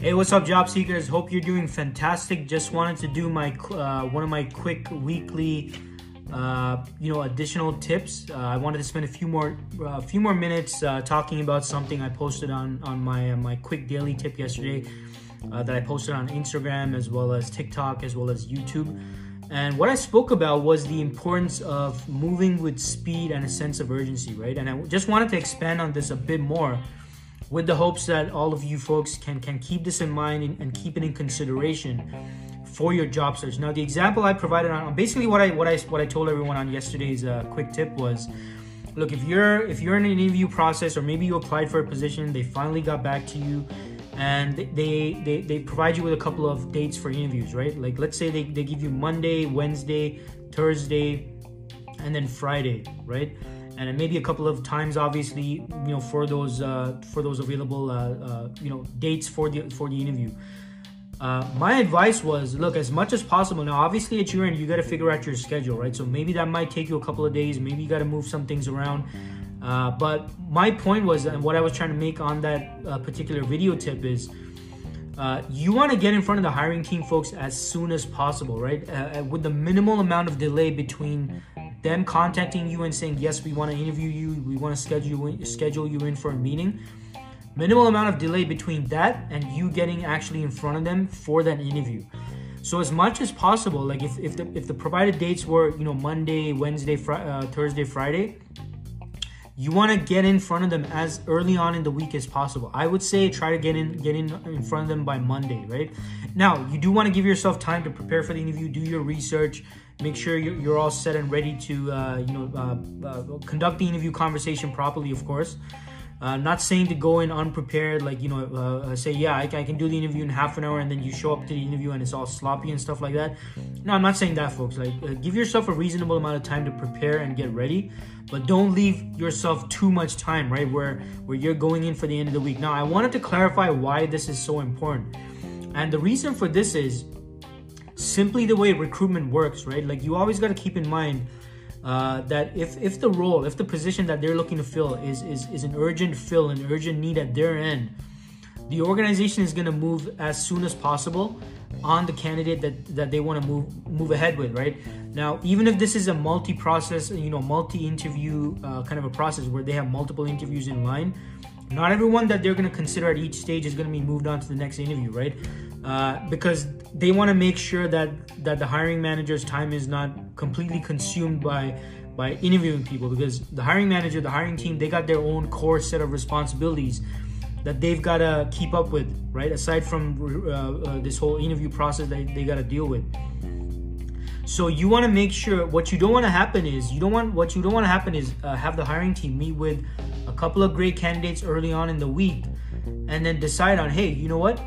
Hey, what's up, job seekers? Hope you're doing fantastic. Just wanted to do my uh, one of my quick weekly, uh, you know, additional tips. Uh, I wanted to spend a few more a uh, few more minutes uh, talking about something I posted on on my uh, my quick daily tip yesterday that I posted on Instagram as well as TikTok as well as YouTube. And what I spoke about was the importance of moving with speed and a sense of urgency, right? And I just wanted to expand on this a bit more with the hopes that all of you folks can can keep this in mind and, and keep it in consideration for your job search. Now, the example I provided on basically what I what I what I told everyone on yesterday's uh, quick tip was, look, if you're if you're in an interview process or maybe you applied for a position, they finally got back to you, and they they they provide you with a couple of dates for interviews, right? Like let's say they they give you Monday, Wednesday, Thursday, and then Friday, right? And maybe a couple of times obviously you know for those uh, for those available uh, uh, you know dates for the for the interview. Uh, my advice was look as much as possible. Now obviously at your end you got to figure out your schedule right? So maybe that might take you a couple of days. Maybe you got to move some things around. Uh, but my point was and what i was trying to make on that particular video tip is uh, you want to get in front of the hiring team folks as soon as possible right? Uh, with the minimal amount of delay between them contacting you and saying yes we want to interview you. We want to schedule you in, schedule you in for a meeting. Minimal amount of delay between that and you getting actually in front of them for that interview. So as much as possible like if, if the if the provided dates were you know monday wednesday fr- uh, thursday friday you want to get in front of them as early on in the week as possible. I would say try to get in get in in front of them by monday right? Now you do want to give yourself time to prepare for the interview do your research make sure you're, all set and ready to uh, you know uh, uh, conduct the interview conversation properly of course. Uh, not saying to go in unprepared like you know uh, say yeah I, I, can do the interview in half an hour and then you show up to the interview and it's all sloppy and stuff like that. No i'm not saying that folks. Like uh, give yourself a reasonable amount of time to prepare and get ready but don't leave yourself too much time right where where you're going in for the end of the week. Now i wanted to clarify why this is so important. And the reason for this is simply the way recruitment works, right? Like you always got to keep in mind uh, that if if the role, if the position that they're looking to fill is is is an urgent fill, an urgent need at their end, the organization is going to move as soon as possible on the candidate that that they want to move move ahead with, right? Now, even if this is a multi-process, you know, multi-interview uh, kind of a process where they have multiple interviews in line, not everyone that they're going to consider at each stage is going to be moved on to the next interview, right? Uh, because they want to make sure that that the hiring manager's time is not completely consumed by by interviewing people because the hiring manager the hiring team they got their own core set of responsibilities that they've got to keep up with right? Aside from uh, uh, this whole interview process that they got to deal with. So you want to make sure what you don't want to happen is you don't want what you don't want to happen is uh, have the hiring team meet with a couple of great candidates early on in the week and then decide on hey you know what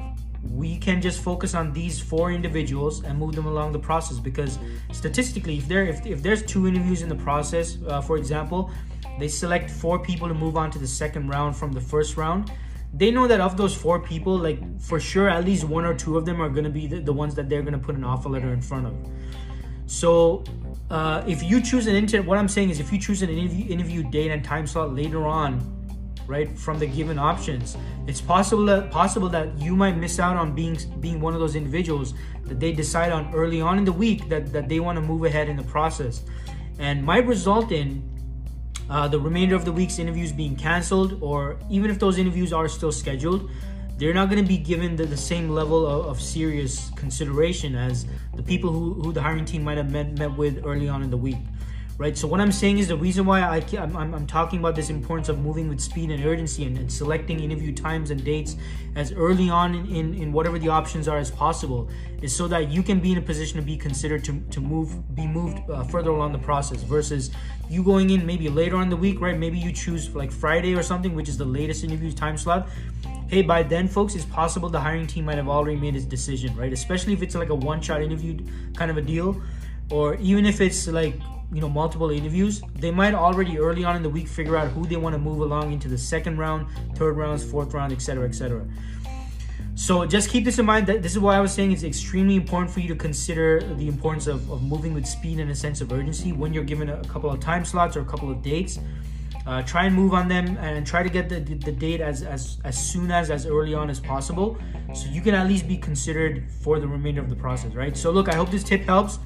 we can just focus on these four individuals and move them along the process because statistically if there if, if there's two interviews in the process uh, for example they select four people to move on to the second round from the first round they know that of those four people like for sure at least one or two of them are going to be the, the ones that they're going to put an offer letter in front of. So uh, if you choose an inter what i'm saying is if you choose an interview, interview date and time slot later on right from the given options. It's possible that possible that you might miss out on being being one of those individuals that they decide on early on in the week that, that they want to move ahead in the process. And might result in uh, the remainder of the week's interviews being canceled or even if those interviews are still scheduled they're not going to be given the, the same level of, of, serious consideration as the people who, who the hiring team might have met, met with early on in the week right? So what I'm saying is the reason why I, I'm, I'm talking about this importance of moving with speed and urgency and, and selecting interview times and dates as early on in, in, in, whatever the options are as possible is so that you can be in a position to be considered to, to move, be moved uh, further along the process versus you going in maybe later on the week, right? Maybe you choose like Friday or something, which is the latest interview time slot. Hey, by then, folks, it's possible the hiring team might have already made its decision, right? Especially if it's like a one-shot interview kind of a deal, or even if it's like you know multiple interviews. They might already early on in the week figure out who they want to move along into the second round third rounds fourth round etc etc so just keep this in mind that this is why i was saying it's extremely important for you to consider the importance of, of moving with speed and a sense of urgency when you're given a couple of time slots or a couple of dates. Uh, try and move on them and try to get the, the, the, date as, as as soon as as early on as possible so you can at least be considered for the remainder of the process right? So look i hope this tip helps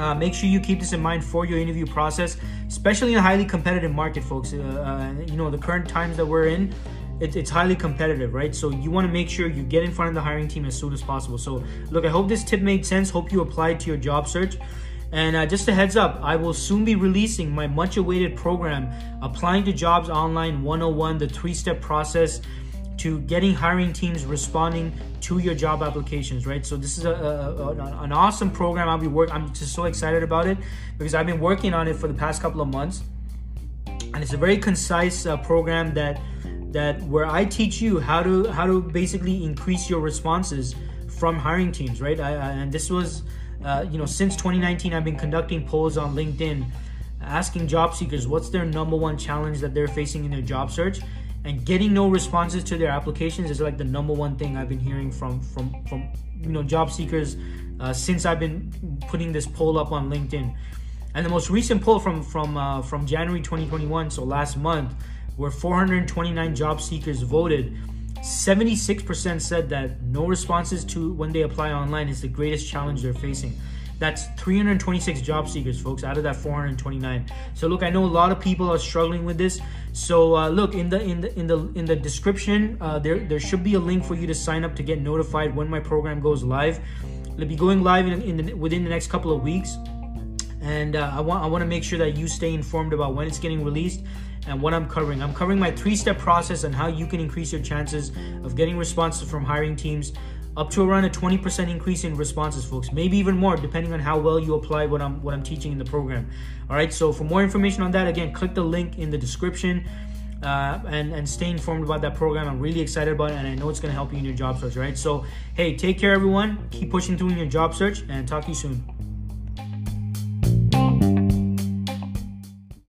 uh, make sure you keep this in mind for your interview process especially in a highly competitive market folks. Uh, uh you know the current times that we're in it, it's highly competitive right? So you want to make sure you get in front of the hiring team as soon as possible. So look i hope this tip made sense. Hope you apply it to your job search. And uh, just a heads up, I will soon be releasing my much awaited program, Applying to Jobs Online 101, the three step process to getting hiring teams responding to your job applications, right? So this is a, a, a an awesome program. I'll be working. I'm just so excited about it because I've been working on it for the past couple of months, and it's a very concise uh, program that that where I teach you how to how to basically increase your responses from hiring teams, right? I, I, and this was uh, you know, since 2019, I've been conducting polls on LinkedIn, asking job seekers what's their number one challenge that they're facing in their job search, and getting no responses to their applications is like the number one thing I've been hearing from from from you know job seekers uh, since I've been putting this poll up on LinkedIn. And the most recent poll from from uh, from January 2021, so last month, where 429 job seekers voted 76% said that no responses to when they apply online is the greatest challenge they're facing. That's 326 job seekers, folks, out of that 429. So look, I know a lot of people are struggling with this. So uh, look in the in the in the in the description, uh, there there should be a link for you to sign up to get notified when my program goes live. It'll be going live in, in the, within the next couple of weeks, and uh, I want I want to make sure that you stay informed about when it's getting released and what I'm covering. I'm covering my three step process on how you can increase your chances of getting responses from hiring teams up to around a 20% increase in responses folks. Maybe even more depending on how well you apply what i'm what i'm teaching in the program. All right so for more information on that again click the link in the description uh, and and stay informed about that program. I'm really excited about it and i know it's going to help you in your job search right? So hey take care everyone. Keep pushing through in your job search and talk to you soon